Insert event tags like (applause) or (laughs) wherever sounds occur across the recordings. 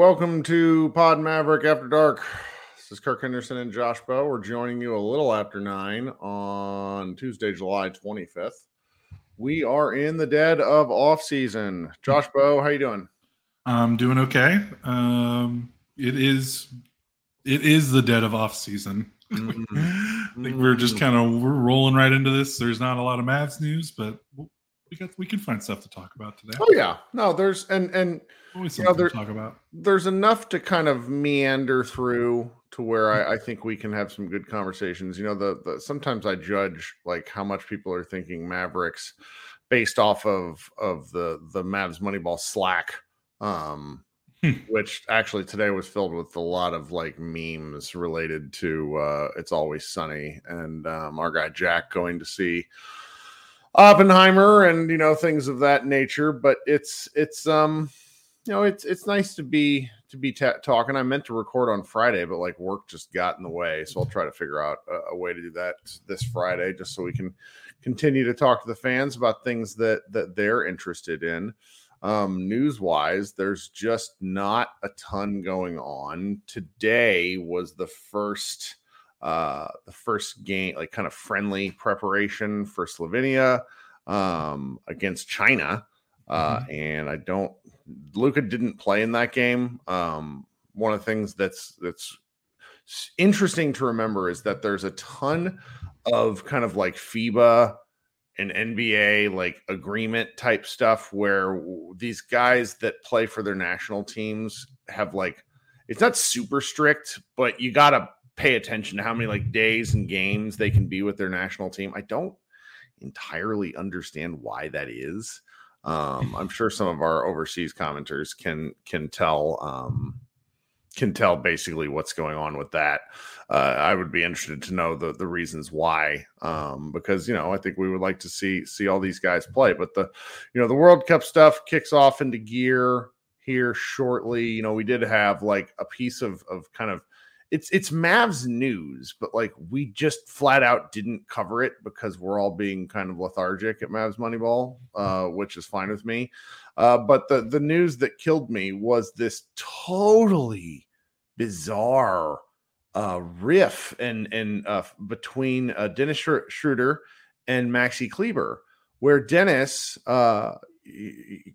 Welcome to Pod Maverick After Dark. This is Kirk Henderson and Josh Bowe. We're joining you a little after nine on Tuesday, July 25th. We are in the dead of off season. Josh Bowe, how you doing? I'm doing okay. Um, it is it is the dead of off season. Mm. (laughs) I think we're just kind of we're rolling right into this. There's not a lot of Mavs news, but we got we can find stuff to talk about today. Oh yeah, no, there's and and Always you know, there- to talk about. there's enough to kind of meander through to where I, I think we can have some good conversations. You know, the, the sometimes I judge like how much people are thinking Mavericks based off of of the the Mavs Moneyball Slack, um, Hmm. which actually today was filled with a lot of like memes related to uh, "It's Always Sunny" and um, our guy Jack going to see Oppenheimer and you know things of that nature. But it's it's um you know it's it's nice to be to be ta- talking. I meant to record on friday but like work just got in the way so i'll try to figure out a, a way to do that this friday just so we can continue to talk to the fans about things that that they're interested in. Um news wise there's just not a ton going on. Today was the first uh the first game like kind of friendly preparation for slovenia um against china uh and i don't Luka didn't play in that game. Um, one of the things that's that's interesting to remember is that there's a ton of kind of like FIBA and NBA like agreement type stuff where these guys that play for their national teams have like it's not super strict, but you got to pay attention to how many like days and games they can be with their national team. I don't entirely understand why that is. Um, I'm sure some of our overseas commenters can can tell um, can tell basically what's going on with that. Uh, I would be interested to know the the reasons why, um, because you know I think we would like to see see all these guys play. But the you know the World Cup stuff kicks off into gear here shortly. You know we did have like a piece of of kind of it's it's Mavs news, but like we just flat out didn't cover it because we're all being kind of lethargic at Mavs Moneyball, uh, which is fine with me. Uh, but the the news that killed me was this totally bizarre uh, riff and and uh, between uh, Dennis Schro- Schroeder and Maxi Kleber, where Dennis, uh,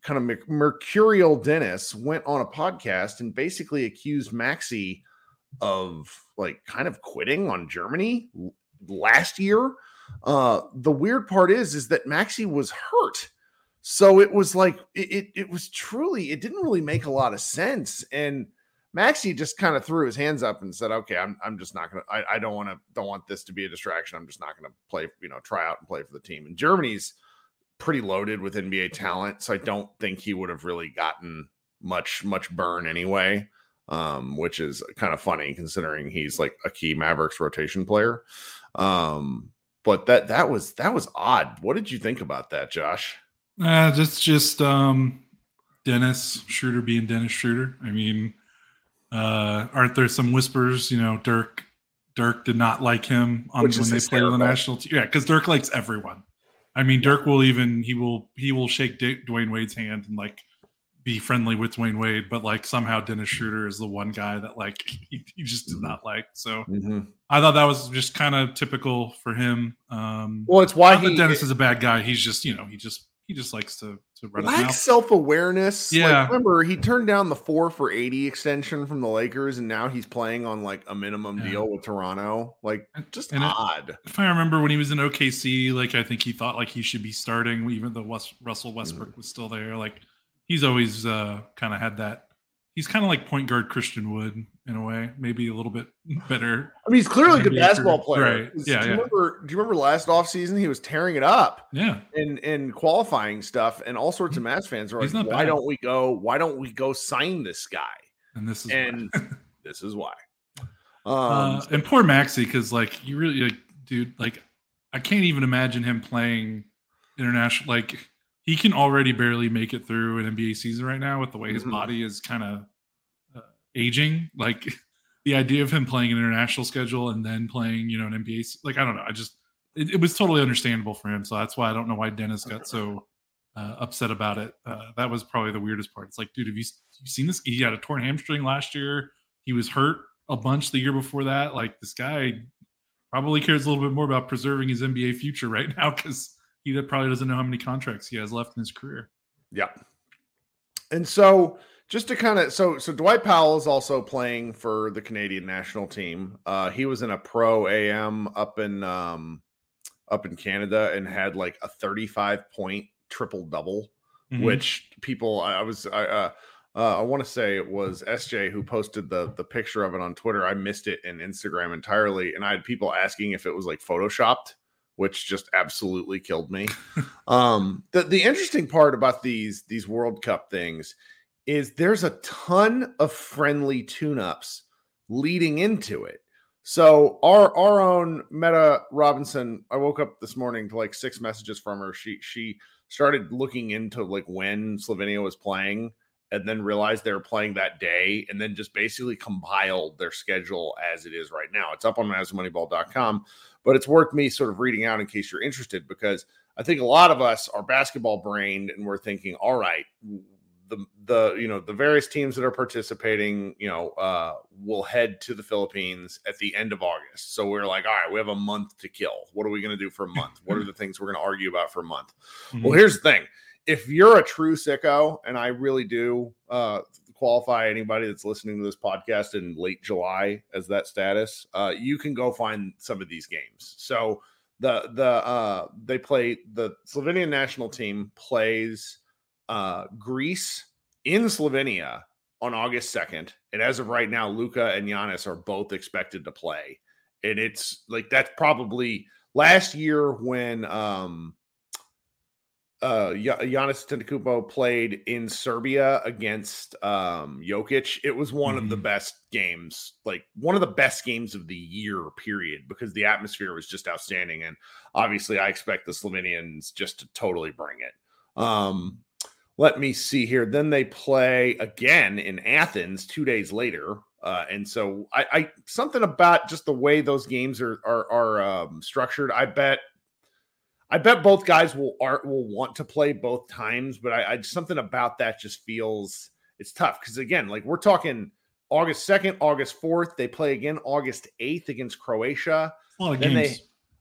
kind of mercurial Dennis, went on a podcast and basically accused Maxi of like kind of quitting on Germany last year. Uh, the weird part is, is that Maxi was hurt. So it was like it, it, it was truly it didn't really make a lot of sense. And Maxi just kind of threw his hands up and said, "Okay, I'm I'm just not gonna. I, I don't want to don't want this to be a distraction. I'm just not gonna play. You know, try out and play for the team." And Germany's pretty loaded with NBA talent, so I don't think he would have really gotten much much burn anyway. Um, which is kind of funny considering he's like a key Mavericks rotation player. Um, but that that was that was odd. What did you think about that, Josh? Uh, just just um, Dennis Schroeder being Dennis Schroeder. I mean, uh, aren't there some whispers? You know, Dirk Dirk did not like him on when they played on the national team. Yeah, because Dirk likes everyone. I mean, Dirk will even he will he will shake D- Dwyane Wade's hand and like be friendly with Dwyane Wade, but like somehow Dennis Schroeder is the one guy that like (laughs) he, he just did mm-hmm. not like. So mm-hmm. I thought that was just kind of typical for him. Um, well, it's why he, Dennis is a bad guy. He's just you know he just he just likes to to run lack self awareness. Yeah, like, remember he turned down the four for eighty extension from the Lakers, and now he's playing on like a minimum yeah. deal with Toronto. Like just and odd. It, if I remember when he was in OKC, like I think he thought like he should be starting, even though West, Russell Westbrook mm. was still there. Like he's always uh, kind of had that. He's kind of like point guard Christian Wood in a way, maybe a little bit better. I mean, he's clearly a good basketball player. Right. Yeah, do you yeah. remember? Do you remember last offseason he was tearing it up? Yeah. In in qualifying stuff, and all sorts of Mavs fans are like, "Why bad. don't we go? Why don't we go sign this guy?" And this is and (laughs) this is why. Um, uh, and poor Maxi, because like you really, like, dude, like I can't even imagine him playing international. Like he can already barely make it through an NBA season right now with the way his mm-hmm. body is kind of aging. Like (laughs) the idea of him playing an international schedule and then playing, you know, an NBA, like I don't know. I just it, it was totally understandable for him. So that's why I don't know why Dennis got so uh, upset about it. Uh, that was probably the weirdest part. It's like, dude, have you, you seen this? He had a torn hamstring last year. He was hurt a bunch the year before that. Like this guy probably cares a little bit more about preserving his NBA future right (laughs) now because he probably doesn't know how many contracts he has left in his career. Yeah. And so just to kind of so so Dwight Powell is also playing for the Canadian national team. Uh, he was in a pro AM up in um, up in Canada and had like a 35 point triple double, mm-hmm. which people I, I was I uh, uh, I want to say it was SJ who posted the the picture of it on Twitter. I missed it in Instagram entirely, and I had people asking if it was like photoshopped, which just absolutely killed me. (laughs) um, the the interesting part about these these World Cup things is there's a ton of friendly tune-ups leading into it. So our our own Meta Robinson, I woke up this morning to like six messages from her. She she started looking into like when Slovenia was playing and then realized they were playing that day and then just basically compiled their schedule as it is right now. It's up on MavsMoneyball.com, but it's worth me sort of reading out in case you're interested because I think a lot of us are basketball brained and we're thinking, all right, the the you know the various teams that are participating you know uh will head to the philippines at the end of august. So we're like all right we have a month to kill. What are we going to do for a (laughs) month? What are the things we're going to argue about for a month? Mm-hmm. well here's the thing. If you're a true sicko and i really do uh qualify anybody that's listening to this podcast in late july as that status uh you can go find some of these games so the the uh they play the slovenian national team plays uh, Greece in Slovenia on August 2nd. And as of right now, Luka and Giannis are both expected to play. And it's like that's probably last year when um uh Giannis Antetokounmpo played in Serbia against um Jokic. It was one mm-hmm. of the mm-hmm. best games, like one of the best games of the year, period, because the atmosphere was just outstanding. And obviously I expect the Slovenians just to totally bring it. Um let me see here. Then they play again in Athens two days later. Uh, and so I, I, something about just the way those games are are, are um, structured. I bet I bet both guys will art will want to play both times, but I, I something about that just feels it's tough because again, like we're talking August second, August fourth. They play again August eighth against Croatia. Then they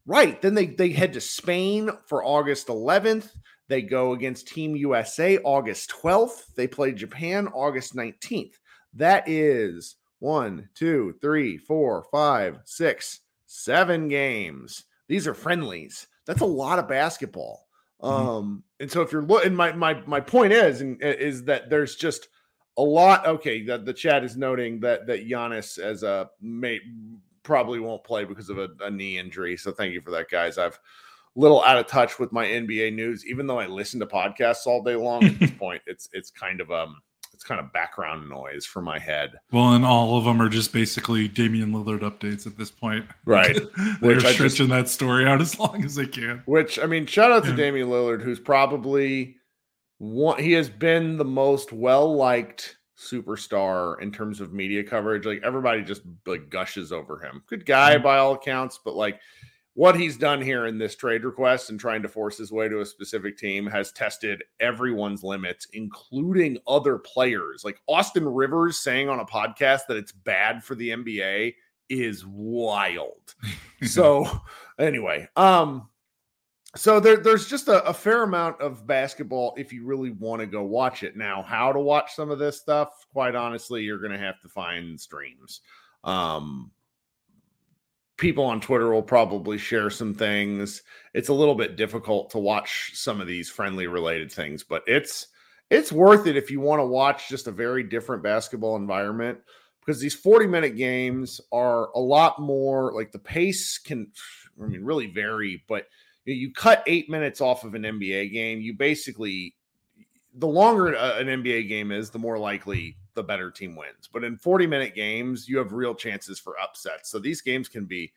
right then they they head to Spain for August eleventh. They go against Team USA August 12th. They play Japan August 19th. That is one, two, three, four, five, six, seven games. These are friendlies. That's a lot of basketball. Mm-hmm. Um, and so if you're looking, my my my point is, and is that there's just a lot. Okay, the, the chat is noting that that Giannis as a mate probably won't play because of a, a knee injury. So thank you for that, guys. I've little out of touch with my NBA news, even though I listen to podcasts all day long. At this (laughs) point, it's it's kind of um it's kind of background noise for my head. Well, and all of them are just basically Damian Lillard updates at this point. Right. (laughs) They're stretching just, that story out as long as they can. Which I mean, shout out to Damian Lillard, who's probably one he has been the most well liked superstar in terms of media coverage. Like everybody just like gushes over him. Good guy mm-hmm. by all accounts, but like what he's done here in this trade request and trying to force his way to a specific team has tested everyone's limits, including other players. Like Austin Rivers saying on a podcast that it's bad for the NBA is wild. (laughs) so anyway, um, so there, there's just a, a, fair amount of basketball if you really want to go watch it. Now, how to watch some of this stuff, quite honestly, you're going to have to find streams. Um, people on Twitter will probably share some things. It's a little bit difficult to watch some of these friendly related things, but it's it's worth it if you want to watch just a very different basketball environment because these 40 minute games are a lot more like the pace can I mean really vary, but you cut 8 minutes off of an NBA game, you basically the longer an NBA game is, the more likely the better team wins. But in 40 minute games, you have real chances for upsets. So these games can be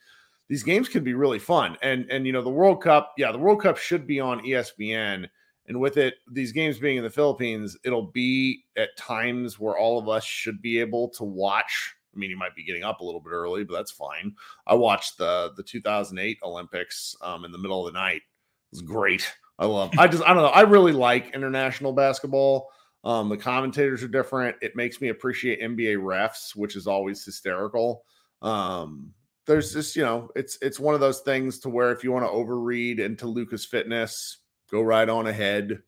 these games can be really fun. And and you know, the World Cup, yeah, the World Cup should be on ESPN. And with it, these games being in the Philippines, it'll be at times where all of us should be able to watch. I mean, you might be getting up a little bit early, but that's fine. I watched the the 2008 Olympics um, in the middle of the night. It was great. I love. I just I don't know. I really like international basketball. Um, the commentators are different. It makes me appreciate NBA refs, which is always hysterical. Um, there's just you know, it's it's one of those things to where if you want to overread into Luka's fitness, go right on ahead.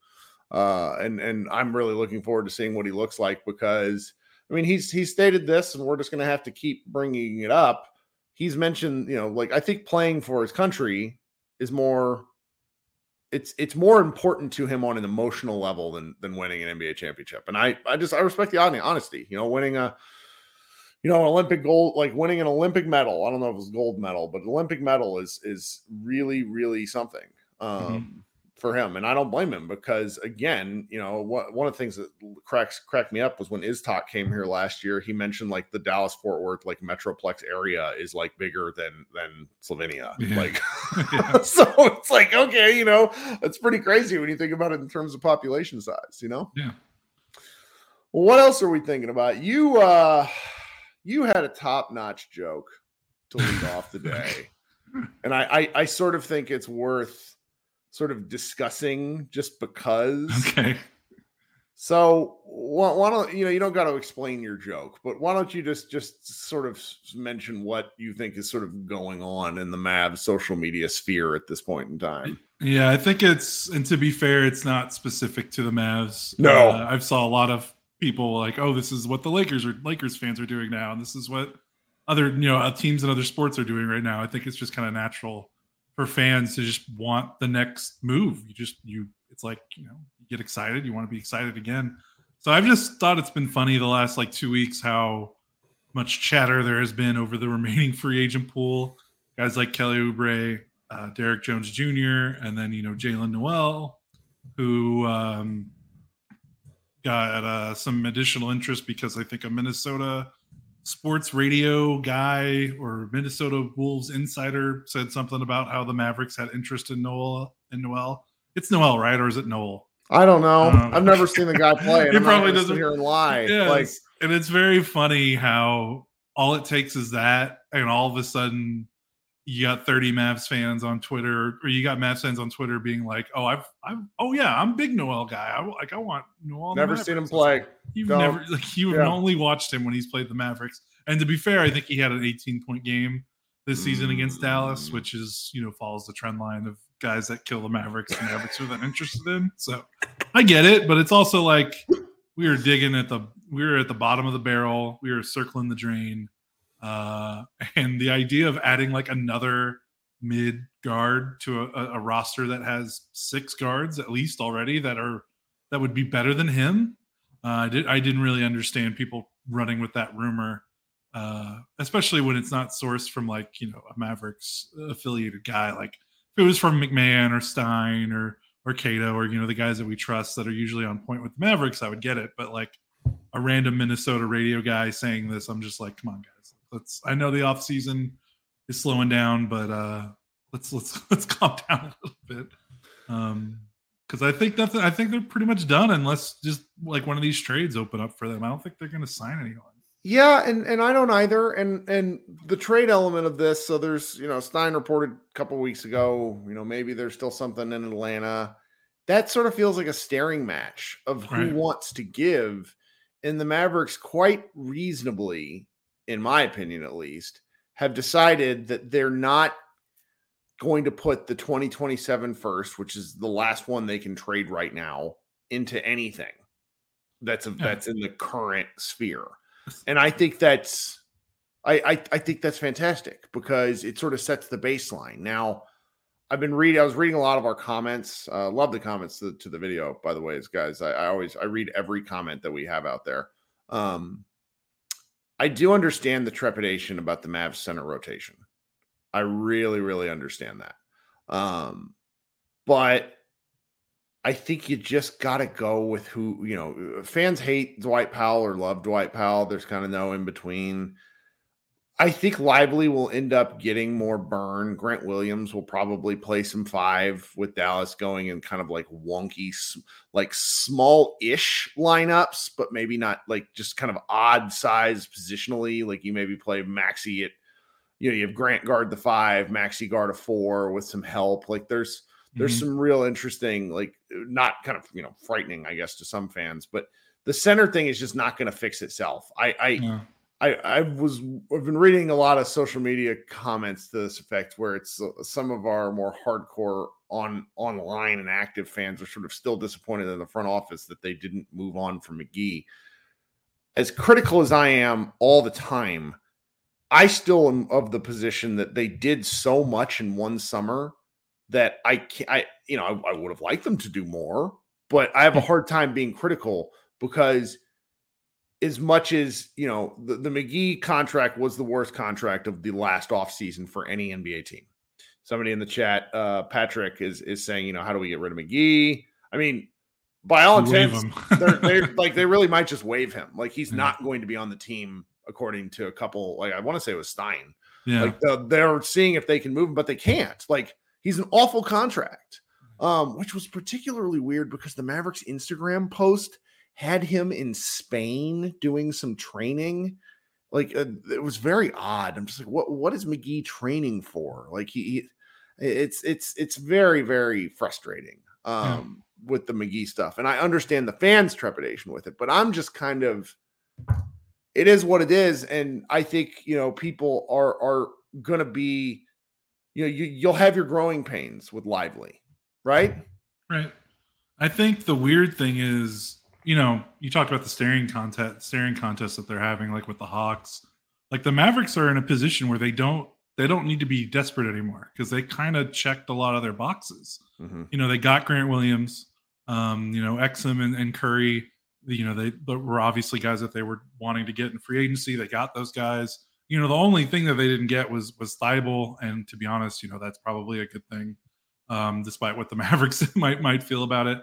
Uh, and and I'm really looking forward to seeing what he looks like because I mean he's he stated this, and we're just to have to keep bringing it up. He's mentioned, you know, like I think playing for his country is more it's it's more important to him on an emotional level than than winning an NBA championship. And I I just I respect the honesty. You know, winning a you know an Olympic gold like winning an Olympic medal. I don't know if it's gold medal, but Olympic medal is is really really something. Mm-hmm. Um, for him, and I don't blame him because again, you know, what, one of the things that cracks cracked me up was when Iztok came here last year. He mentioned like the Dallas Fort Worth like metroplex area is like bigger than than Slovenia. Yeah. Like, (laughs) (laughs) so it's like okay, you know, it's pretty crazy when you think about it in terms of population size. You know, yeah. Well, what else are we thinking about? You uh, you had a top notch joke to lead off the (laughs) day, and I, I I sort of think it's worth sort of discussing just because. Okay. So why, why, don't you know you don't got to explain your joke, but why don't you just just sort of mention what you think is sort of going on in the Mavs social media sphere at this point in time? Yeah, I think it's and to be fair, it's not specific to the Mavs. No, uh, I've saw a lot of people like, oh, this is what the Lakers or Lakers fans are doing now, and this is what other you know uh, teams and other sports are doing right now. I think it's just kind of natural for fans to just want the next move. You just you it's like, you know, you get excited, you want to be excited again. So I've just thought it's been funny the last like 2 weeks how much chatter there has been over the (laughs) remaining free agent pool. Guys like Kelly Oubre, uh, Derrick Jones Jr., and then you know Jaylen Nowell, who um, got uh, some additional interest because I think a Minnesota sports radio guy or Minnesota Wolves insider said something about how the Mavericks had interest in Nowell in Nowell. It's Noel, right? Or is it Noel? I don't know. Um, I've never seen the guy play. (laughs) he probably doesn't hear and lie. Yeah, like, and it's very funny how all it takes is that, and all of a sudden you got 30 Mavs fans on Twitter, or you got Mavs fans on Twitter being like, "Oh, I've, I've, oh yeah, I'm big Nowell guy. I like, I want Nowell." Never seen him play. You've Don't. never, like, you've yeah. only watched him when he's played the Mavericks. And to be fair, I think he had an 18 point game this season against Dallas, mm. which is you know follows the trend line of guys that kill the Mavericks and Mavericks are then interested in. So I get it, but it's also like we were digging at the we were at the bottom of the barrel, we were circling the drain uh, (laughs) and the idea of adding like another mid guard to a, a, roster that has six guards at least already that are that would be better than him Uh, I did. I didn't really understand people running with that rumor, uh, especially when it's not sourced from like you know a Mavericks affiliated guy. Like if it was from MacMahon or Stein or or Cato or you know the guys that we trust that are usually on point with the Mavericks, I would get it. But like a random Minnesota radio guy saying this, I'm just like, come on, guys. Let's. I know the off season is slowing down, but uh, let's let's (laughs) let's calm down a little bit. Um, because I think that's I think they're pretty much done unless just like one of these trades open up for them. I don't think they're going to sign anyone. Yeah, and and I don't either. And and the trade element of this, so there's you know Stein reported a couple weeks ago, you know maybe there's still something in Atlanta. That sort of feels like a staring match of who right. wants to give, and the Mavericks quite reasonably, in my opinion at least, have decided that they're not going to put the 2027 first, which is the last one they can trade right now, into anything that's a, that's in the current sphere. And I think that's I, I I think that's fantastic because it sort of sets the baseline. Now, I've been reading. I was reading a lot of our comments. Uh, love the comments to, to the video, by the way, guys. I, I, always I read every comment that we have out there. Um, I do understand the trepidation about the Mavs center rotation. I really, really understand that. Um, but I think you just got to go with who, you know, fans hate Dwight Powell or love Dwight Powell. There's kind of no in between. I think Lively will end up getting more burn. Grant Williams will probably play some five with Dallas going in kind of like wonky, like small ish lineups, but maybe not like just kind of odd size positionally. Like you maybe play Maxi at you know, you have Grant guard the five, Maxi guard a four with some help. Like there's there's mm-hmm. some real interesting, like not kind of you know frightening, I guess, to some fans, but the center thing is just not going to fix itself. I I, yeah. I I was I've been reading a lot of social media comments to this effect where it's uh, some of our more hardcore on online and active fans are sort of still disappointed in the front office that they didn't move on from McGee. As critical as I am all the time, I still am of the position that they did so much in one summer that I can't, I, you know, I, I would have liked them to do more, but I have a hmm. hard time being critical because as much as, you know, the, the McGee contract was the worst contract of the last offseason for any NBA team. Somebody in the chat, uh, Patrick is, is saying, you know, how do we get rid of McGee? I mean, by all intents, they're, they're (laughs) like, they really might just waive him. Like he's yeah. not going to be on the team according to a couple. Like I want to say it was Stein. Yeah. Like the, they're seeing if they can move him, but they can't. Like he's an awful contract, um, which was particularly weird because the Mavericks Instagram post had him in Spain doing some training. Like uh, it was very odd. I'm just like, what? What is McGee training for? Like he, he it's it's it's very very frustrating um, yeah. with the McGee stuff, and I understand the fans' trepidation with it, but I'm just kind of it is what it is, and I think you know people are are going to be, you know, you you'll have your growing pains with Lively, right? Right. I think the weird thing is, you know, you talked about the staring contest, staring contest that they're having, like with the Hawks. Like the Mavericks are in a position where they don't they don't need to be desperate anymore because they kind of checked a lot of their boxes. Mm-hmm. You know, they got Grant Williams, um, you know, Exum and, and Curry you know they were obviously guys that they were wanting to get in free agency. They got those guys. You know, the only thing that they didn't get was was Thybulle, and to be honest, you know that's probably a good thing, um, despite what the (laughs) Mavericks might might feel about it.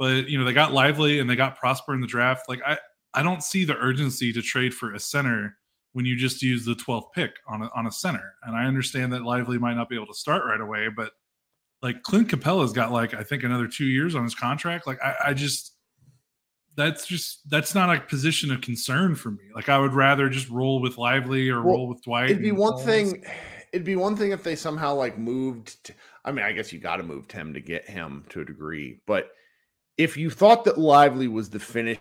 But you know, they got Lively and they got Prosper in the draft. Like I, I don't see the urgency to trade for a center when you just use the 12th pick on a, on a center. And I understand that Lively might not be able to start right away, but like Clint Capela's got like I think another two years on his contract. Like I, I just that's just that's not a position of concern for me. Like I would rather just roll with Lively or well, roll with Dwight. It'd be one thing. It'd be one thing if they somehow like moved. To, I mean, I guess you got to move him to get him to a degree. But if you thought that Lively was the finish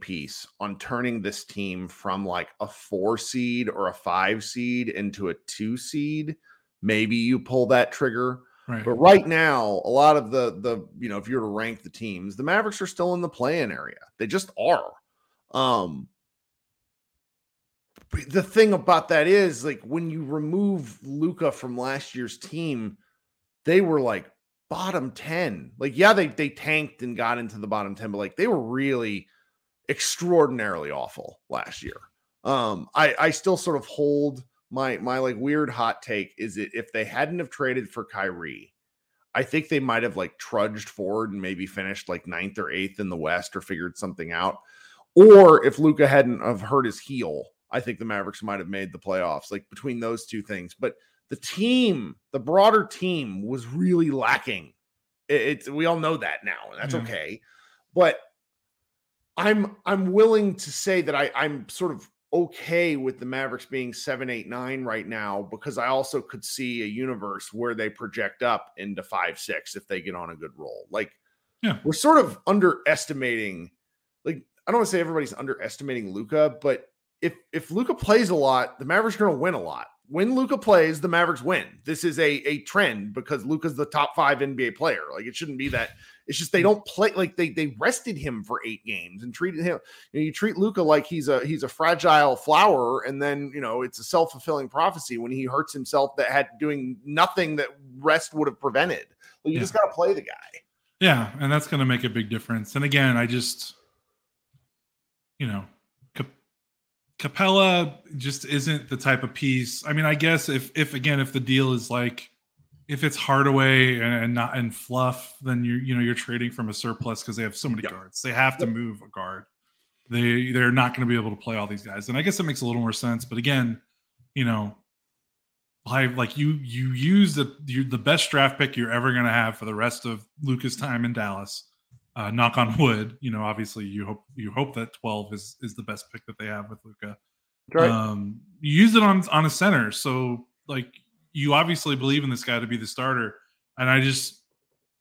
piece on turning this team from like a four seed or a five seed into a two seed, maybe you pull that trigger. Right. But right now, a lot of the the you know, if you were to rank the teams, the Mavericks are still in the play-in area. They just are. Um the thing about that is like when you remove Luka from last year's team, they were like bottom 10. Like, yeah, they they tanked and got into the bottom 10, but like they were really extraordinarily awful last year. Um, I I still sort of hold my my like weird hot take is it if they hadn't have traded for Kyrie, I think they might have like trudged forward and maybe finished like ninth or eighth in the West or figured something out. Or if Luka hadn't have hurt his heel, I think the Mavericks might have made the playoffs. Like between those two things, but the team, the broader team, was really lacking. it's we all know that now, and that's yeah. okay. But I'm I'm willing to say that I I'm sort of okay with the Mavericks being seven, eight, nine right now because I also could see a universe where they project up into five, six if they get on a good roll. Like, yeah, we're sort of underestimating. Like, I don't want to say everybody's underestimating Luka, but if if Luka plays a lot, the Mavericks are going to win a lot. When Luka plays, the Mavericks win. This is a a trend because Luka's the top five NBA player. Like, it shouldn't be that it's just they mm-hmm. don't play like they they rested him for eight games and treated him. You, know, you treat Luka like he's a he's a fragile flower, and then you know it's a self fulfilling prophecy when he hurts himself that had doing nothing that rest would have prevented. Well, you yeah. just got to play the guy. Yeah, and that's going to make a big difference. And again, I just you know Capela just isn't the type of piece. I mean, I guess if if again if the deal is like if it's Hardaway and not and fluff, then you you know you're trading from a surplus because they have so many yep. guards. They have to yep. move a guard. They they're not going to be able to play all these guys, and I guess it makes a little more sense. But again, you know, like like you you use the you, the best draft pick you're ever going to have for the rest of Luka's time in Dallas. Uh, knock on wood. You know, obviously you hope you hope that 12 is is the best pick that they have with Luka. Right. Um, you use it on on a center, so like you obviously believe in this guy to be the starter, and I just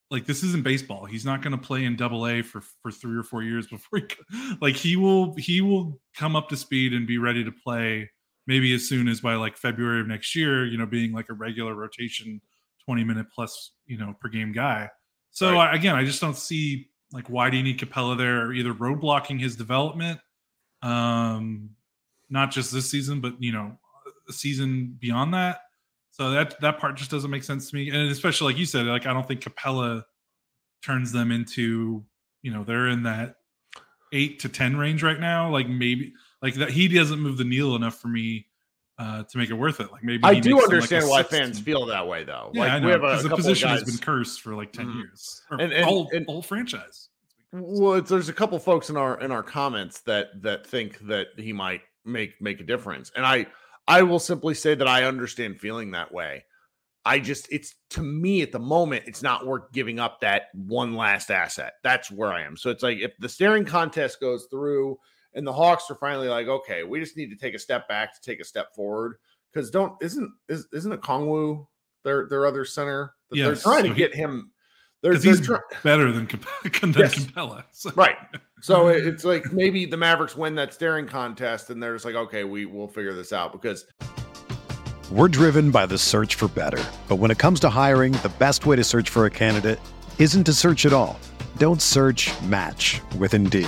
like this isn't baseball. He's not going to play in Double A for for three or four years (laughs) before he like he will he will come up to speed and be ready to play maybe as soon as by like February of next year. You know, being like a regular rotation, twenty minute plus you know per game guy. So right. I, again, I just don't see like why do you need Capela there? Either roadblocking his development, um, not just this season, but you know, a season beyond that so that that part just doesn't make sense to me, and especially like you said, like I don't think Capela turns them into you know they're in that eight to ten range right now. Like maybe like that he doesn't move the needle enough for me uh, to make it worth it. Like maybe I do understand like why fans feel that way though. Yeah, like I know, because the position has been cursed for like 10 mm-hmm. years, and, and, whole, and, whole franchise. Well, there's a couple folks in our in our comments that that think that he might make make a difference, and I I will simply say that I understand feeling that way. I just, it's to me at the moment, it's not worth giving up that one last asset. That's where I am. So it's like if the staring contest goes through and the Hawks are finally like, okay, we just need to take a step back to take a step forward. Because don't isn't is, isn't it Kongwu their their other center? Yes. They're trying so to get him they're, they're he's try- better than, (laughs) than yes. Capela. So. Right. So (laughs) it's like maybe the Mavericks win that staring contest and they're just like, okay, we we will figure this out because we're driven by the search for better. But when it comes to hiring, the best way to search for a candidate isn't to search at all. Don't search match with Indeed.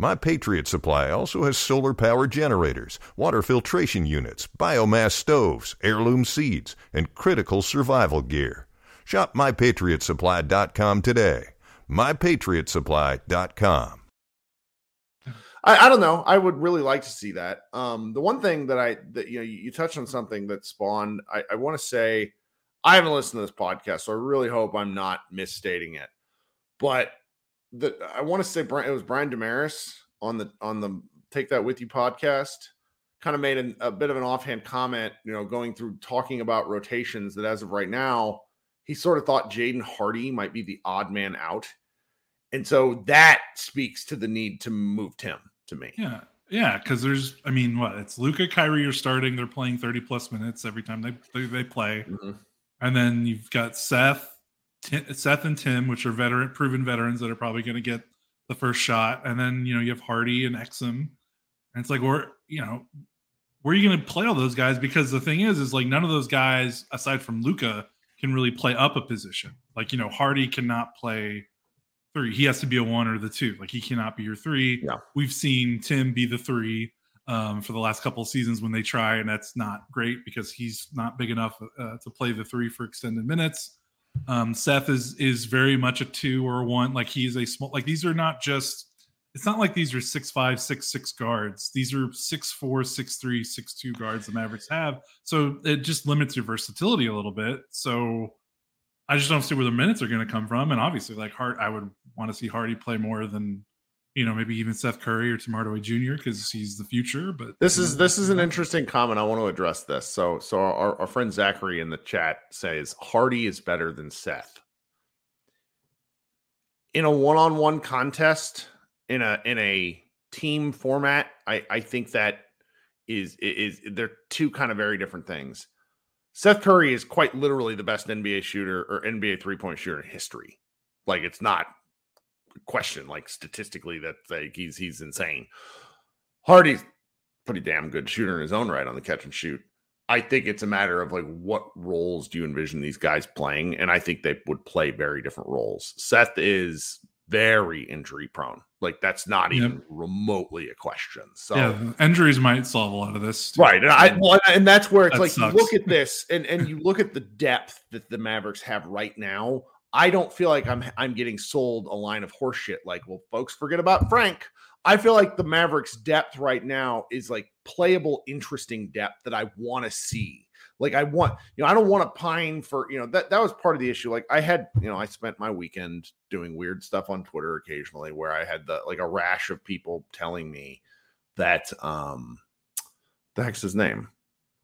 My Patriot Supply also has solar power generators, water filtration units, biomass stoves, heirloom seeds, and critical survival gear. Shop MyPatriotSupply.com today. MyPatriotSupply.com. I, I, don't know. I would really like to see that. Um, the one thing that I that you know you, touched on something that spawned. I, I want to say I haven't listened to this podcast, so I really hope I'm not misstating it. But the I want to say it was Brian Damaris on the on the Take That With You podcast. Kind of made an, a bit of an offhand comment, you know, going through talking about rotations that as of right now, he sort of thought Jaden Hardy might be the odd man out. And so that speaks to the need to move Tim to me. Yeah. Yeah, because there's, I mean, what it's Luka, Kyrie are starting. They're playing 30 plus minutes every time they they, they play, mm-hmm. and then you've got Seth, T- Seth and Tim, which are veteran, proven veterans that are probably going to get the first shot, and then you know you have Hardy and Exum, and it's like, where you know, where are you going to play all those guys? Because the thing is, is like none of those guys, aside from Luka can really play up a position. Like you know, Hardy cannot play three. He has to be a one or the two. Like he cannot be your three. Yeah. We've seen Tim be the three um, for the last couple of seasons when they try, and that's not great because he's not big enough uh, to play the three for extended minutes. Um, Seth is is very much a two or a one. Like he's a small. Like these are not just. It's not like these are six five, six six guards. These are six four, six three, six two guards the Mavericks have. So it just limits your versatility a little bit. So I just don't see where the minutes are going to come from. And obviously, like Hart, I would want to see Hardy play more than you know maybe even Seth Curry or Tim Hardaway Jr. because he's the future. But this is this is an interesting comment. I want to address this. So so our, our friend Zachary in the chat says Hardy is better than Seth in a one-on-one contest in a in a team format. I I think that is is they're two kind of very different things. Seth Curry is quite literally the best NBA shooter or NBA three point shooter in history. Like it's not question. Like statistically, that like he's he's insane. Hardy's pretty damn good shooter in his own right on the catch and shoot. I think it's a matter of like what roles do you envision these guys playing, and I think they would play very different roles. Seth is very injury prone. Like that's not even yep. remotely a question. So yeah, injuries might solve a lot of this, too. right? And I well, and that's where it's that like sucks. you look at (laughs) this and and you look at the depth that the Mavericks have right now. I don't feel like I'm I'm getting sold a line of horseshit. Like, well, folks, forget about Frank. I feel like the Mavericks' depth right now is like playable, interesting depth that I want to see. Like I want, you know, I don't want to pine for, you know, that that was part of the issue. Like I had, you know, I spent my weekend doing weird stuff on Twitter occasionally where I had the like a rash of people telling me that um the heck's his name?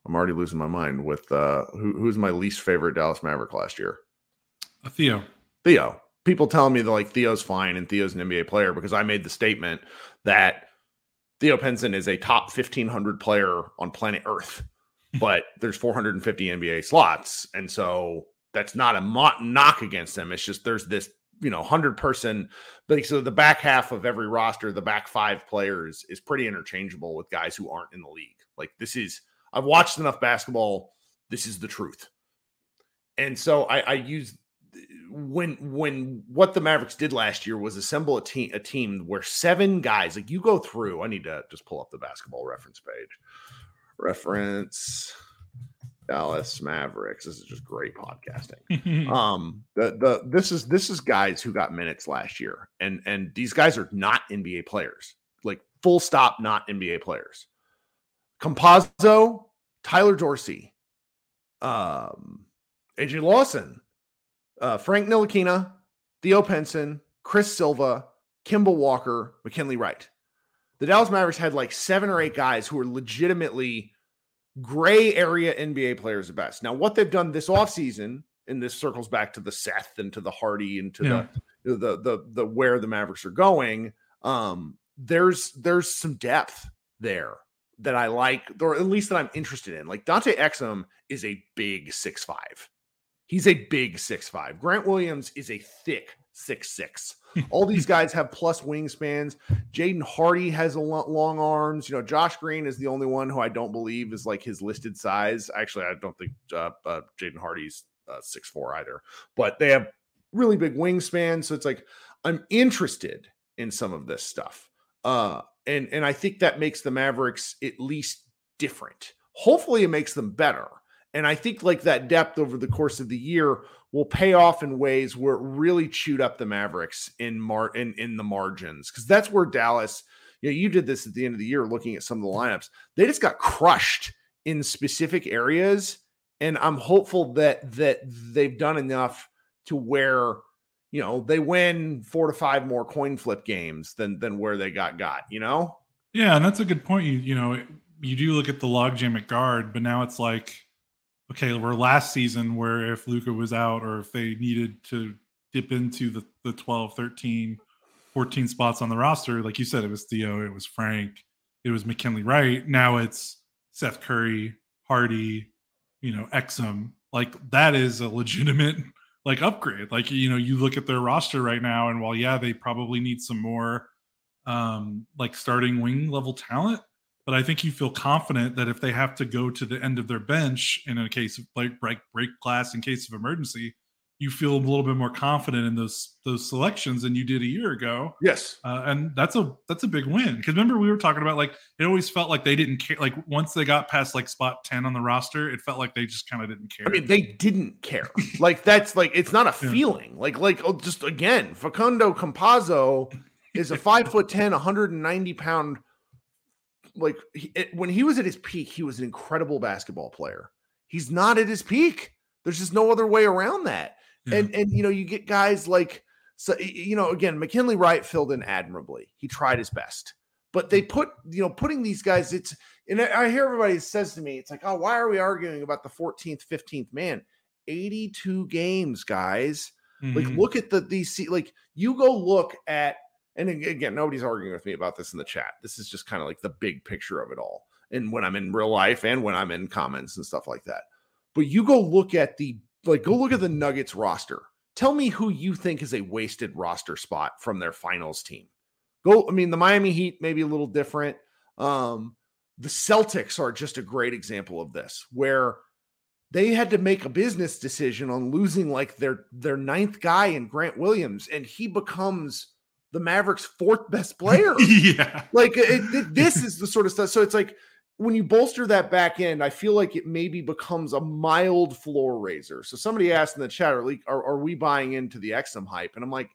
I'm already losing my mind with uh who, who's my least favorite Dallas Maverick last year? Theo. Theo. People telling me that like Theo's fine and Theo's an NBA player because I made the statement that Theo Pinson is a top 1500 player on planet Earth (laughs) but there's 450 NBA slots. And so that's not a mo- knock against them. It's just there's this, you know, 100 person, like, so the back half of every roster, the back five players is pretty interchangeable with guys who aren't in the league. Like, this is, I've watched enough basketball. This is the truth. And so I, I use when when what the Mavericks did last year was assemble a team a team where seven guys like you go through. I need to just pull up the basketball reference page reference Dallas Mavericks. This is just great podcasting. (laughs) um, the the this is this is guys who got minutes last year, and and these guys are not NBA players. Like full stop, not NBA players. Campazzo, Tyler Dorsey, um, AJ Lawson, uh, Frank Ntilikina, Theo Pinson, Chris Silva, Kemba Walker, McKinley Wright the Dallas Mavericks had like seven or eight guys who were legitimately gray area NBA players at best. Now, what they've done this offseason, and this circles back to the Seth and to the Hardy and to yeah. the, the the the where the Mavericks are going. Um, there's there's some depth there that I like, or at least that I'm interested in. Like Dante Exum is a big six five. He's a big six five. Grant Williams is a thick six six. (laughs) All these guys have plus wingspans. Jaden Hardy has a long, long arms. You know, Josh Green is the only one who I don't believe is like his listed size. Actually, I don't think uh, uh, Jaden Hardy's uh, six four either. But they have really big wingspan, so it's like I'm interested in some of this stuff. Uh, and and I think that makes the Mavericks at least different. Hopefully, it makes them better. And I think like that depth over the course of the year will pay off in ways where it really chewed up the Mavericks in mar in, in the margins. Because that's where Dallas, you know, you did this at the end of the year looking at some of the lineups. They just got crushed in specific areas. And I'm hopeful that that they've done enough to where you know they win four to five more coin flip games than than where they got got, you know? Yeah, and that's a good point. You you know, you do look at the logjam at guard, but now it's like okay, we're last season where if Luka was out or if they needed to dip into the, the 12, 13, 14 spots on the roster, like you said, it was Theo, it was Frank, it was McKinley Wright. Now it's Seth Curry, Hardy, you know, Exum. Like that is a legitimate (laughs) like upgrade. Like, you know, you look at their roster right now, and while yeah, they probably need some more um like starting wing level talent but I think you feel confident that if they have to go to the end of their bench in a case of like break break glass in case of emergency, you feel a little bit more confident in those those selections than you did a year ago. Yes, uh, and that's a that's a big win because remember we were talking about like it always felt like they didn't care. Like once they got past like spot ten on the roster, it felt like they just kind of didn't care. I mean, they didn't care. like that's like it's not a (laughs) yeah. feeling. Like like oh, just again, Facundo Campazzo is a five foot ten, 190 pound like he, it, when he was at his peak, he was an incredible basketball player. He's not at his peak. There's just no other way around that. Yeah. And and you know, you get guys like so you know, again, McKinley Wright filled in admirably. He tried his best. But they put, you know, putting these guys, it's and I hear everybody says to me, it's like, oh, why are we arguing about the 14th, 15th man? 82 games, guys. Mm-hmm. Like, look at the these like you go look at and again, nobody's arguing with me about this in the chat. This is just kind of like the big picture of it all. And when I'm in real life and when I'm in comments and stuff like that. But you go look at the like go look at the Nuggets roster. Tell me who you think is a wasted roster spot from their finals team. Go, I mean, the Miami Heat may be a little different. Um, the Celtics are just a great example of this, where they had to make a business decision on losing like their their ninth guy in Grant Williams, and he becomes the Mavericks' fourth best player. (laughs) yeah. Like it, it, this is the sort of stuff. So it's like when you bolster that back end, I feel like it maybe becomes a mild floor raiser. So somebody asked in the chat, are, are, are we buying into the Exum hype? And I'm like,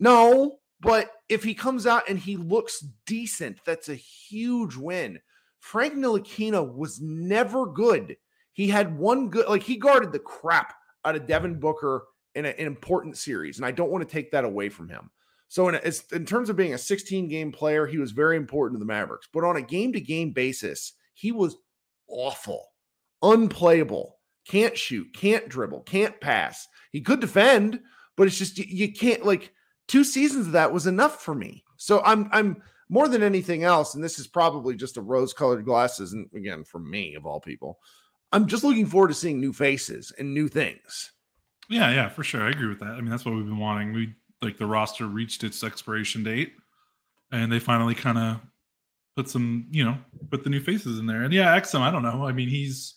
no, but if he comes out and he looks decent, that's a huge win. Frank Ntilikina was never good. He had one good, like he guarded the crap out of Devin Booker in a, an important series, and I don't want to take that away from him. So in, a, in terms of being a 16 game player, he was very important to the Mavericks. But on a game to game basis, he was awful, unplayable, can't shoot, can't dribble, can't pass. He could defend, but it's just you, you can't like two seasons of that was enough for me. So I'm I'm more than anything else, and this is probably just a rose colored glasses, and again, from me of all people, I'm just looking forward to seeing new faces and new things. Yeah, yeah, for sure. I agree with that. I mean, that's what we've been wanting. We like the roster reached its expiration date and they finally kind of put some, you know, put the new faces in there. And yeah, Exum, I don't know. I mean, he's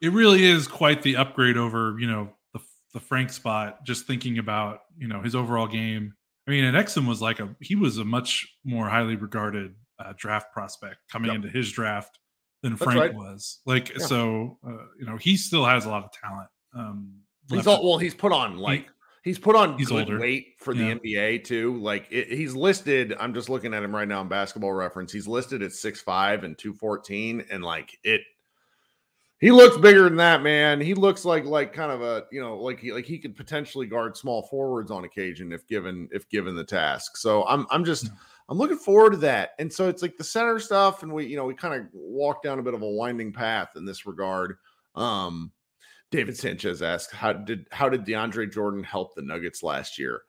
it really is quite the upgrade over, you know, the the Frank spot. Just thinking about, you know, his overall game. I mean, and Exum was like a he was a much more highly regarded uh, draft prospect coming yep. into his draft than Frank right. was. Like, yeah. so uh, you know, he still has a lot of talent. Um, he's all, well, he's put on like He's put on he's good older. weight for the yeah. NBA too. Like it, he's listed. I'm just looking at him right now in Basketball Reference. He's listed at six five and two fourteen, and like it. He looks bigger than that, man. He looks like like kind of a you know like he like he could potentially guard small forwards on occasion if given if given the task. So I'm I'm just. I'm looking forward to that. And so it's like the center stuff, and we, you know, we kind of walk down a bit of a winding path in this regard. Um, David Sanchez asked, "How did how did DeAndre Jordan help the Nuggets last year?"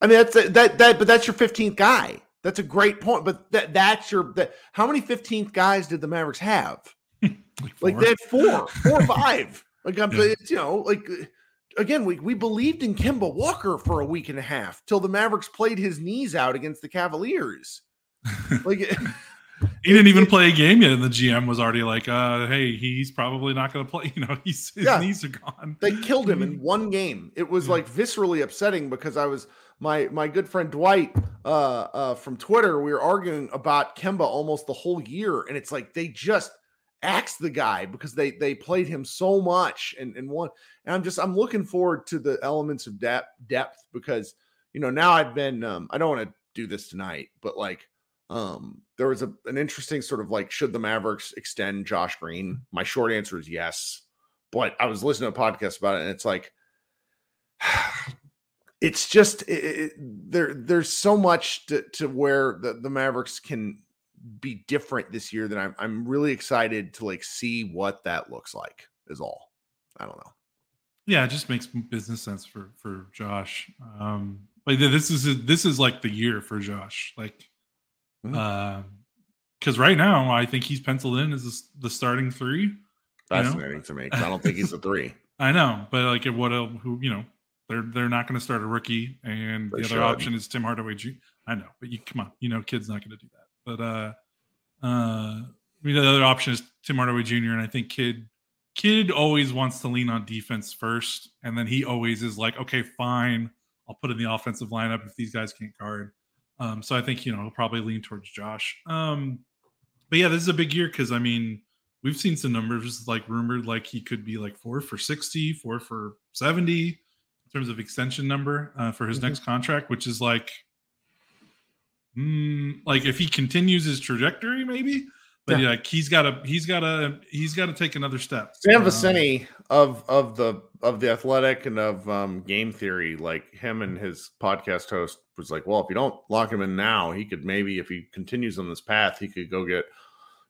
I mean, that's that that, but that's your 15th guy. That's a great point. But that that's your that how many 15th guys did the Mavericks have? (laughs) like, Like they had four, four or (laughs) five. Like I'm you know, like again, we we believed in Kemba Walker for a week and a half till the Mavericks played his knees out against the Cavaliers. (laughs) Like he didn't even play a game yet, and the GM was already like, uh, "Hey, he's probably not going to play." (laughs) You know, he's his Yeah. knees are gone. they killed him in (laughs) one game. It was Yeah. like viscerally upsetting because I was my my good friend Dwight uh, uh, from Twitter. We were arguing about Kemba almost the whole year, and it's like they just axed the guy because they they played him so much and and one. And I'm just I'm looking forward to the elements of depth depth because you know now I've been um, I don't want to do this tonight, but like um there was a, an interesting sort of like should the Mavericks extend Josh Green? My short answer is yes. But I was listening to a podcast about it, and it's like (sighs) it's just it, it- there. There's so much to, to where the, the Mavericks can be different this year that I'm I'm really excited to like see what that looks like. Is all. I don't know. Yeah, it just makes business sense for for Josh. Um, th- this is this is like the year for Josh. Like, Because right now I think he's penciled in as the the starting three. You know? Fascinating to me. I don't think he's a (laughs) three. I know, but like, what? Who you know? They're they're not going to start a rookie, and They the other should. option is Tim Hardaway Jr. I know, but you come on, you know, kid's not going to do that. But uh, uh, I mean, the other option is Tim Hardaway Jr. And I think kid kid always wants to lean on defense first, and then he always is like, okay, fine, I'll put in the offensive lineup if these guys can't guard. Um, so I think you know he'll probably lean towards Josh. Um, but yeah, this is a big year because I mean we've seen some numbers like rumored like he could be like four for 60 four for 70 in terms of extension number uh, for his Mhm. next contract which is like mm, like if he continues his trajectory maybe but yeah. like he's got to he's got to he's got to take another step Sam Um, Vecenie of of the of the Athletic and of um, Game Theory, like him and his podcast host was like, well, if you don't lock him in now, he could maybe if he continues on this path, he could go get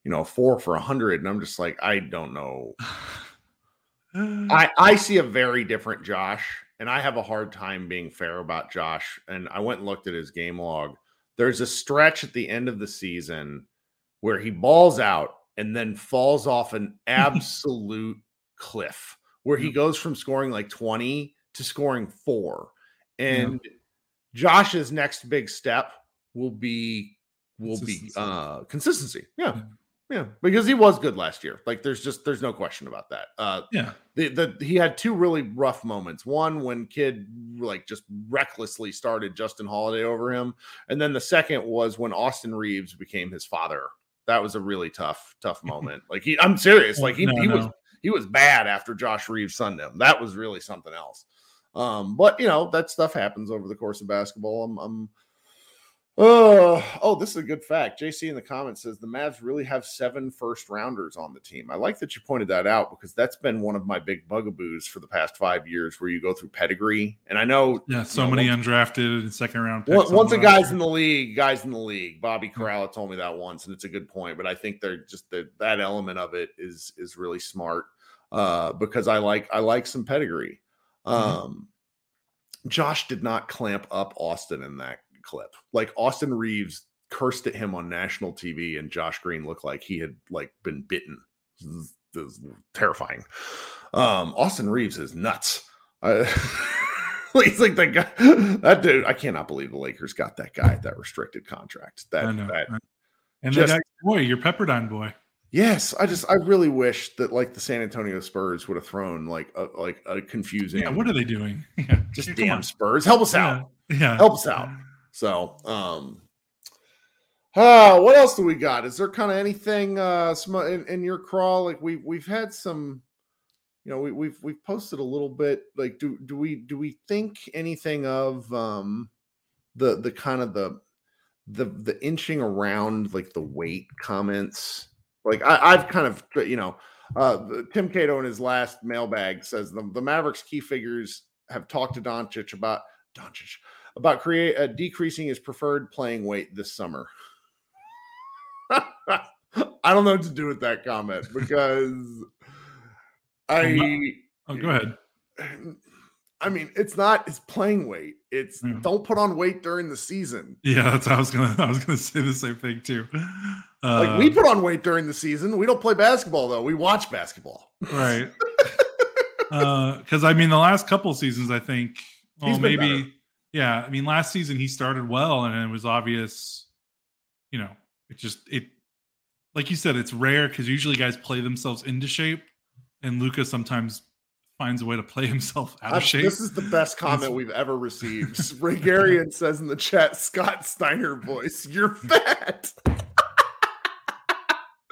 you know four for a hundred. And I'm just like, I don't know. (sighs) I I see a very different Josh, and I have a hard time being fair about Josh. And I went and looked at his game log. There's a stretch at the end of the season where he balls out and then falls off an (laughs) absolute cliff, where he goes from scoring like 20 to scoring four. And Josh's next big step will be will be Consistency. uh consistency. Yeah. Yeah. Yeah, because he was good last year. Like there's just there's no question about that. Uh yeah the, the he had two really rough moments. One when kid like just recklessly started Justin Holiday over him, and then the second was when Austin Reaves became his father. That was a really tough tough (laughs) moment. Like he, I'm serious. Like he, No, he was he was bad after Josh Reaves sunned him. That was really something else. Um, but you know that stuff happens over the course of basketball. I'm, I'm oh oh, this is a good fact. JC in the comments says the Mavs really have seven first rounders on the team. I like that you pointed that out because that's been one of my big bugaboos for the past five years, where you go through pedigree. And I know yeah so you know, many once- undrafted and second round picks once, a guy's in the league, guys in the league. Bobby Karalla told me that once, and it's a good point. But I think they're just the, that element of it is is really smart uh, because I like I like some pedigree. Um, Josh did not clamp up Austin in that clip. Like Austin Reaves cursed at him on national TV, and Josh Green looked like he had like been bitten. This is, terrifying. Um, Austin Reaves is nuts. Uh, (laughs) he's like that guy. That dude. I cannot believe the Lakers got that guy at that restricted contract. That I know. that and just- then boy your pepperdine boy Yes, I just I really wish that like the San Antonio Spurs would have thrown like a like a confusing yeah what are they doing yeah (laughs) just Come damn on. Spurs. Help us out. yeah. Help us out. So um uh what else do we got? Is there kind of anything uh in, in your crawl? Like we we've had some you know, we, we've we've posted a little bit. Like, do do we do we think anything of um the the kind of the the the inching around like the weight comments? Like I, I've kind of you know, uh Tim Cato in his last mailbag says the, the Mavericks key figures have talked to Doncic about Doncic about create uh, decreasing his preferred playing weight this summer. (laughs) I don't know what to do with that comment because (laughs) I oh go ahead I mean, it's not it's playing weight. It's Yeah. don't put on weight during the season. Yeah, that's I was gonna. (laughs) I was gonna say the same thing too. Uh, Like we put on weight during the season. We don't play basketball though. We watch basketball. right. Because I mean, the last couple seasons, I think. Well, maybe. better. Yeah, I mean, last season he started well, and it was obvious. You know, it just it, like you said, it's rare because usually guys play themselves into shape, and Luka sometimes finds a way to play (laughs) himself out of shape. This is the best comment we've ever received. (laughs) Regarian says in the chat, Scott Steiner voice, you're (laughs) fat.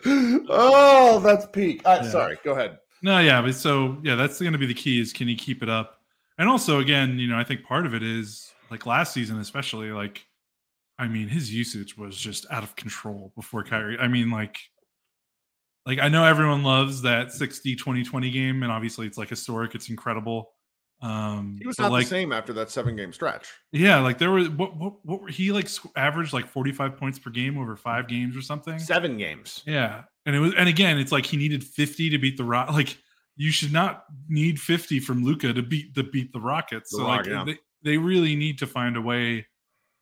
oh, that's peak. Uh, Yeah. Sorry, go ahead. No, yeah, but so yeah, that's going to be the key is can he keep it up? And also, again, you know, I think part of it is like last season, especially like, I mean, his usage was just out of control before Kyrie. I mean, like, like I know everyone loves that 60 20 20 game, and obviously it's like historic, it's incredible. Um, He was not like, the same after that seven game stretch. yeah, like there was what what what were he like averaged like 45 points per game over five games or something? Seven games. Yeah, and it was, and again, it's like he needed 50 to beat the Rock. Like you should not need 50 from Luka to beat to beat the Rockets. The so Rock, like yeah. they, they really need to find a way,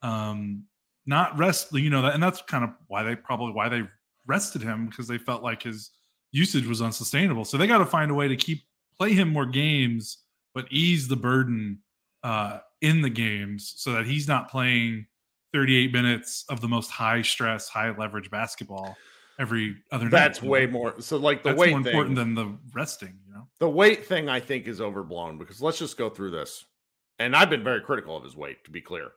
um, not rest. You know that, and that's kind of why they probably why they rested him because they felt like his usage was unsustainable. So they got to find a way to keep play him more games, but ease the burden uh, in the games so that he's not playing 38 minutes of the most high stress, high leverage basketball every other night. That's you know? way more. So, like the That's weight more thing, important than the resting. You know, the weight thing, I think, is overblown because let's just go through this. And I've been very critical of his weight, to be clear.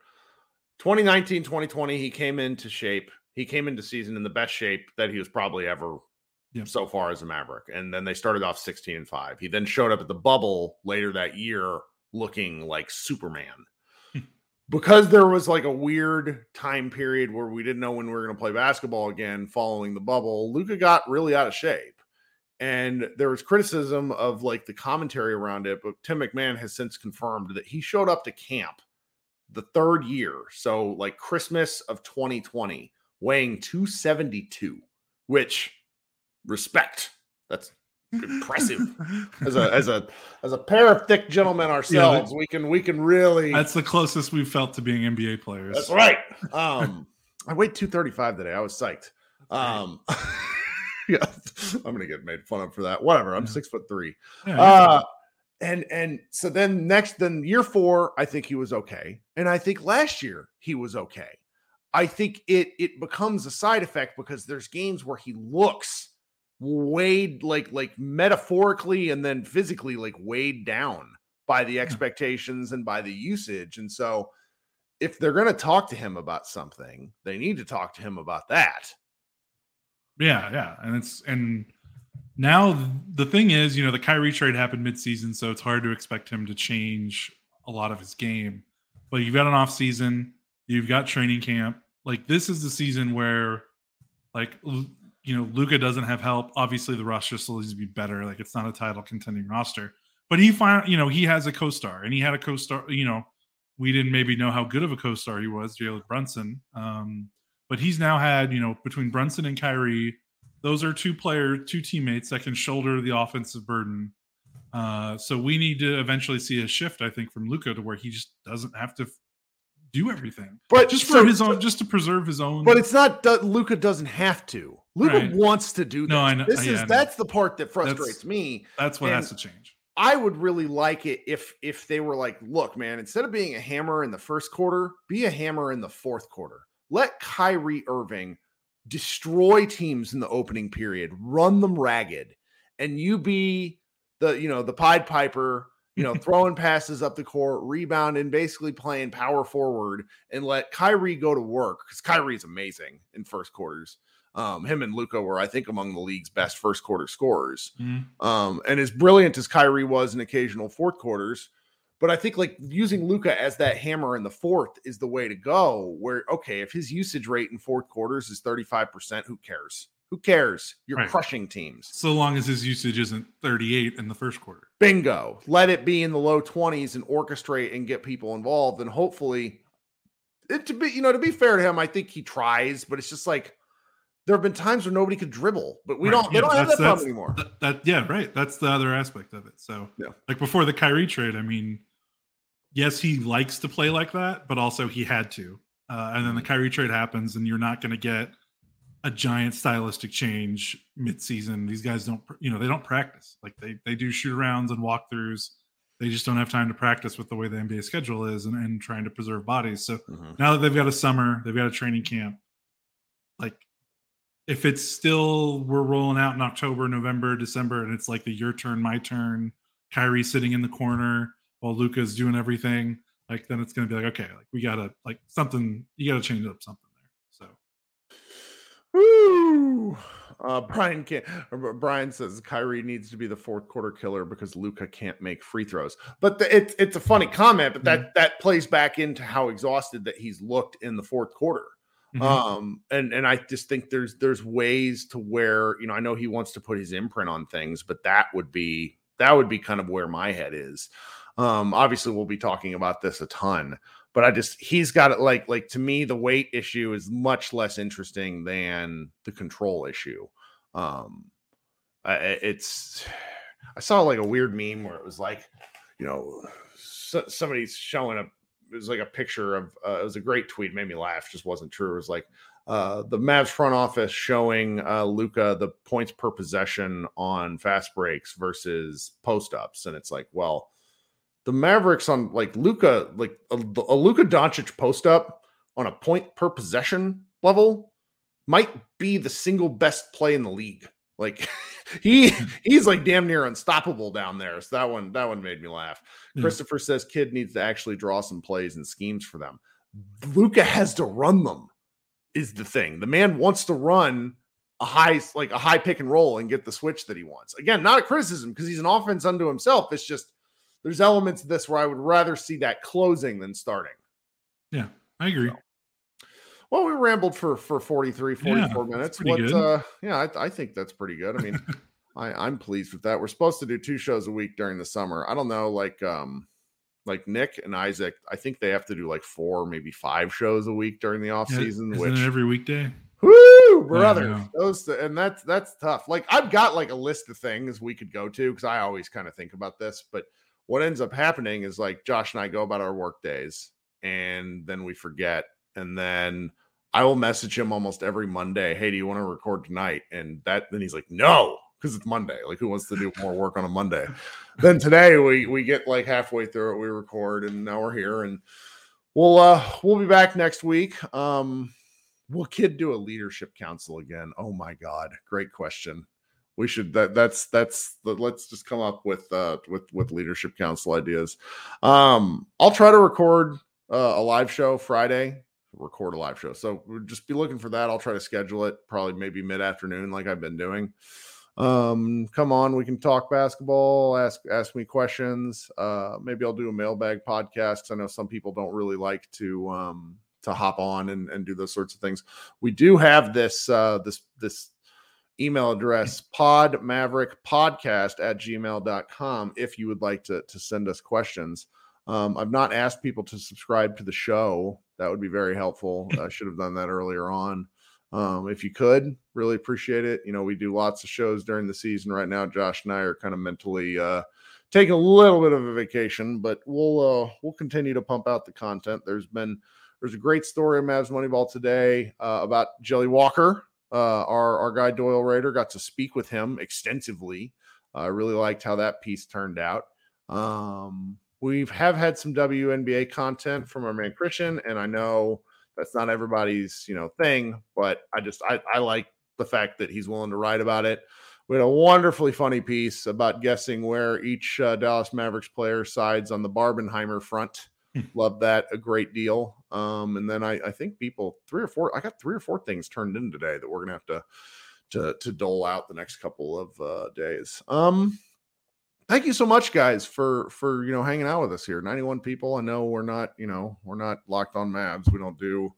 2019, 2020, he came into shape. He came into season in the best shape that he was probably ever Yeah. so far as a Maverick. And then they started off 16 and 5. He then showed up at the bubble later that year looking like Superman. Because there was like a weird time period where we didn't know when we were going to play basketball again following the bubble, Luka got really out of shape. And there was criticism of like the commentary around it, but Tim MacMahon has since confirmed that he showed up to camp the third year. So, like Christmas of 2020, weighing 272, which respect. That's impressive. (laughs) As a as a as a pair of thick gentlemen ourselves, we can we can really That's the closest we've felt to being NBA players. that's right. Um, I weighed 235 today. I was psyched. Um, (laughs) yeah, I'm gonna get made fun of for that. Whatever. I'm Yeah. six foot three. Yeah, Uh, and and so then next, then year four, I think he was okay, and I think last year he was okay. I think it it becomes a side effect because there's games where he looks weighed like like metaphorically and then physically like weighed down by the expectations and by the usage, and so if they're going to talk to him about something, they need to talk to him about that. Yeah, yeah, and it's and now the thing is, you know, the Kyrie trade happened midseason, so it's hard to expect him to change a lot of his game. But you've got an off season, you've got training camp. Like this is the season where, like, you know, Luka doesn't have help. Obviously, the roster still needs to be better. Like it's not a title contending roster, but he find you know he has a co-star, and he had a co-star. You know, we didn't maybe know how good of a co-star he was, Jalen Brunson. Um, but he's now had, you know, between Brunson and Kyrie, those are two player, two teammates that can shoulder the offensive burden. Uh, so we need to eventually see a shift, I think, from Luka to where he just doesn't have to do everything, But just for so- his own, just to preserve his own. But it's not that Luka doesn't have to. Luka Right. wants to do this. No, I know- This yeah, is know. that's the part that frustrates me. that's what and- has to change. I would really like it if if they were like, look, man, instead of being a hammer in the first quarter, be a hammer in the fourth quarter. Let Kyrie Irving destroy teams in the opening period, run them ragged, and you be the you know the Pied Piper, you know, (laughs) throwing passes up the court, rebounding, basically playing power forward, and let Kyrie go to work because Kyrie's amazing in first quarters. Um, him and Luka were, I think, among the league's best first quarter scorers. Mhm. Um, and as brilliant as Kyrie was in occasional fourth quarters, but I think like using Luka as that hammer in the fourth is the way to go. Where okay, if his usage rate in fourth quarters is 35%, who cares? Who cares? You're Right. crushing teams. So long as his usage isn't 38 in the first quarter. Bingo. Let it be in the low 20s and orchestrate and get people involved. And hopefully, it to be, you know, to be fair to him, I think he tries, but it's just like there have been times where nobody could dribble, but we Right. don't they Yeah, don't have that that's- problem anymore. That, that yeah, right. That's the other aspect of it. So Yeah. like before the Kyrie trade, I mean, yes, he likes to play like that, but also he had to. Uh, and then the mm-hmm. Kyrie trade happens, and you're not going to get a giant stylistic change mid-season. These guys don't, you know, they don't practice. Like they they do shoot arounds and walkthroughs. They just don't have time to practice with the way the NBA schedule is and, and trying to preserve bodies. So mm-hmm. now that they've got a summer, they've got a training camp. Like if it's still we're rolling out in October, November, December, and it's like the your turn, my turn, Kyrie sitting in the corner while Luka's doing everything, like then it's gonna be like, okay, like we gotta like something you gotta change up something there. So Woo! Uh, Brian can't. Brian says Kyrie needs to be the fourth quarter killer because Luka can't make free throws. But the, it's it's a funny comment, but that mm-hmm. that plays back into how exhausted that he's looked in the fourth quarter. Mm-hmm. Um, and and I just think there's there's ways to where you know I know he wants to put his imprint on things, but that would be that would be kind of where my head is. Um, obviously, we'll be talking about this a ton, but I just he's got it like like to me the weight issue is much less interesting than the control issue. Um, I it's (sighs) I saw like a weird meme where it was like, you know, so, somebody's showing a it was like a picture of uh, it was a great tweet, made me laugh, just wasn't true. It was like uh, the Mavs front office showing uh, Luka the points per possession on fast breaks versus post ups, and it's like, well, the Mavericks on like Luka, like a, a Luka Doncic post up on a point per possession level might be the single best play in the league. Like (laughs) he he's like damn near unstoppable down there. So that one that one made me laugh. Mm. Christopher says kid needs to actually draw some plays and schemes for them. Luka has to run them. Is the thing. The man wants to run a high like a high pick and roll and get the switch that he wants. Again, not a criticism because he's an offense unto himself. It's just there's elements of this where I would rather see that closing than starting. Yeah, I agree. So. Well, we rambled for for 43, 44 yeah, minutes. What uh yeah, I, I, think that's pretty good. I mean, (laughs) I, I'm pleased with that. We're supposed to do two shows a week during the summer. I don't know, like um like Nick and Isaac, I think they have to do like four, maybe five shows a week during the off season. Yeah, which every weekday. Woo, brother! Yeah, those and that's that's tough. Like I've got like a list of things we could go to because I always kind of think about this, but what ends up happening is like Josh and I go about our work days and then we forget. And then I will message him almost every Monday, Hey, do you want to record tonight? And that then he's like, No, because it's Monday. Like, who wants to do more work on a Monday? then today we we get like halfway through it, we record, and now we're here. And we'll uh we'll be back next week. Um will kid do a leadership council again? Oh my god, great question we should that that's that's the, let's just come up with uh with with leadership council ideas um i'll try to record uh, a live show friday record a live show. So we'll just be looking for that. I'll try to schedule it probably maybe mid-afternoon like i've been doing. Um come on we can talk basketball ask ask me questions. Uh maybe i'll do a mailbag podcast i know some people don't really like to um to hop on and, and do those sorts of things. We do have this uh this this email address pod maverick podcast at gmail.com if you would like to, to send us questions. Um, i've not asked people to subscribe to the show that would be very helpful. I (laughs) should have done that earlier on. Um, if you could really appreciate it. You know we do lots of shows during the season right now. Josh and i are kind of mentally uh, taking a little bit of a vacation but we'll uh, we'll continue to pump out the content. There's been there's a great story in Mavs Moneyball today uh, about Jelly Walker, uh, our our guy Doyle Rader. Got to speak with him extensively. I uh, really liked how that piece turned out. Um, we have had some WNBA content from our man Christian, and I know that's not everybody's you know thing, but I just I, I like the fact that he's willing to write about it. We had a wonderfully funny piece about guessing where each uh, Dallas Mavericks player sides on the Barbenheimer front. Hmm. Love that a great deal. Um, and then I, I think people three or four, I got three or four things turned in today that we're gonna have to to to dole out the next couple of uh, days. Um, thank you so much, guys, for for you know hanging out with us here. Ninety one people. I know we're not you know we're not locked on Mavs. We don't do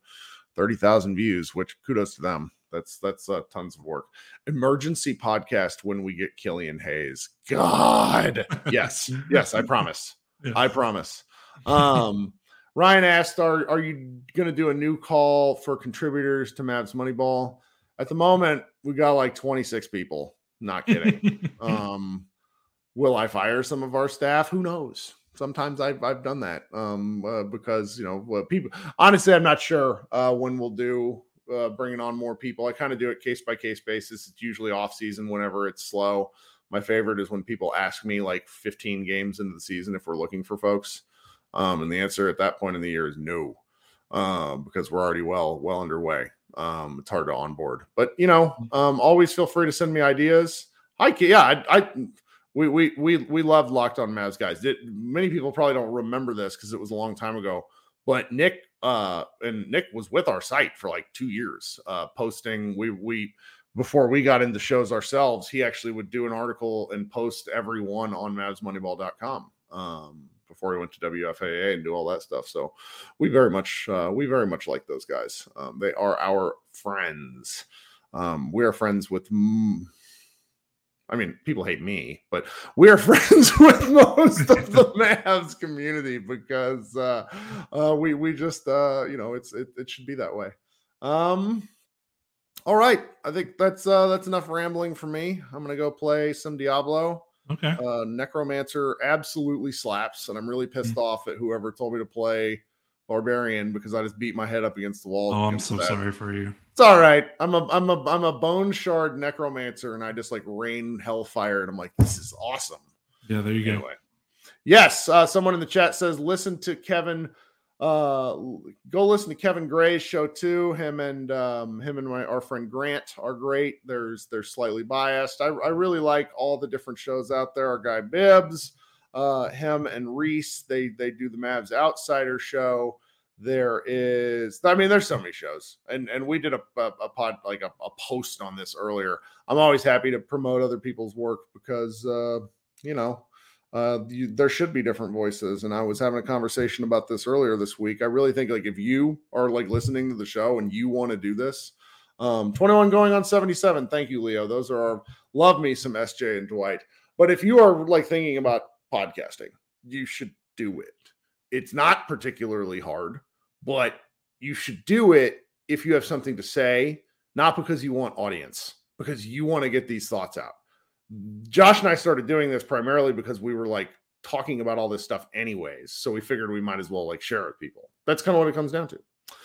thirty thousand views, which kudos to them. That's that's uh, tons of work. Emergency podcast when we get Killian Hayes. God, yes, (laughs) yes, I promise. I promise. Um, Ryan asked, "Are are you going to do a new call for contributors to Mavs Moneyball?" At the moment, we got like 26 people. Not kidding. (laughs) um, will I fire some of our staff? Who knows? sometimes I've I've done that um, uh, because you know people. Honestly, I'm not sure uh, when we'll do uh, bringing on more people. I kind of do it case by case basis. It's usually off season whenever it's slow. My favorite is when people ask me like 15 games into the season if we're looking for folks, um, and the answer at that point in the year is no, um, because we're already well well underway. Um, it's hard to onboard, but you know, mm-hmm. um, always feel free to send me ideas. I can, yeah, I, I we we we we loved Locked On Mavs guys. Did, many people probably don't remember this because it was a long time ago. But Nick uh and Nick was with our site for like two years, uh posting. We we before we got into shows ourselves, he actually would do an article and post every one on MavsMoneyball.com. Um before he went to WFAA and do all that stuff. So we very much uh, we very much like those guys. Um, they are our friends. Um, we are friends with. I mean, people hate me, but we're (laughs) friends with most of the (laughs) Mavs community because uh, uh, we we just uh, you know it's it, it should be that way. Um, all right, I think that's uh, that's enough rambling for me. I'm gonna go play some Diablo. Okay. Uh, Necromancer absolutely slaps, and I'm really pissed mm-hmm. off at whoever told me to play Barbarian because I just beat my head up against the wall. Oh, I'm so that. sorry for you. It's all right. I'm a I'm a I'm a bone shard necromancer, and I just like rain hellfire, and I'm like, this is awesome. Yeah, there you anyway. go. Yes, uh, someone in the chat says listen to Kevin. Uh, go listen to Kevin Gray's show too. Him and um, him and my our friend Grant are great. There's they're slightly biased. I, I really like all the different shows out there. Our guy Bibbs, uh, him and Reese. They they do the Mavs Outsider show. There is, I mean, there's so many shows, and and we did a a, a pod like a, a, post on this earlier. I'm always happy to promote other people's work because uh, you know uh, you, there should be different voices. And I was having a conversation about this earlier this week. I really think like if you are like listening to the show and you want to do this, um, 21 going on 77. Thank you, Leo. Those are our love me some SJ and Dwight. But if you are like thinking about podcasting, you should do it. It's not particularly hard but you should do it if you have something to say, not because you want audience, because you want to get these thoughts out. Josh and I started doing this primarily because we were like talking about all this stuff anyways. So we figured we might as well like share it with people. That's kind of what it comes down to.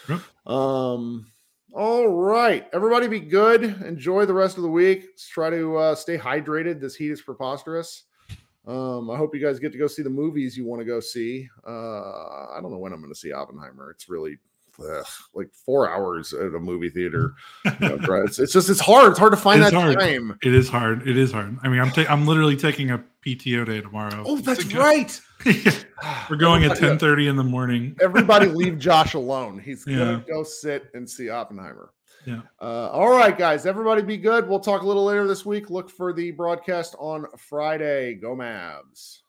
Yep. Um all right. Everybody be good. Enjoy the rest of the week. Let's try to uh, stay hydrated. This heat is preposterous. Um, I hope you guys get to go see the movies you want to go see. Uh, I don't know when I'm going to see Oppenheimer. It's really ugh, like four hours at a movie theater. You know, it's, it's, just it's hard. It's hard to find that hard. time. It is hard. It is hard. I mean, I'm ta- I'm literally taking a PTO day tomorrow. Oh, that's (laughs) right. (laughs) We're going at 10:30 in the morning. Everybody (laughs) leave Josh alone. He's gonna go sit and see Oppenheimer. Yeah. Uh, all right, guys. Everybody be good. We'll talk a little later this week. Look for the broadcast on Friday. Go Mavs.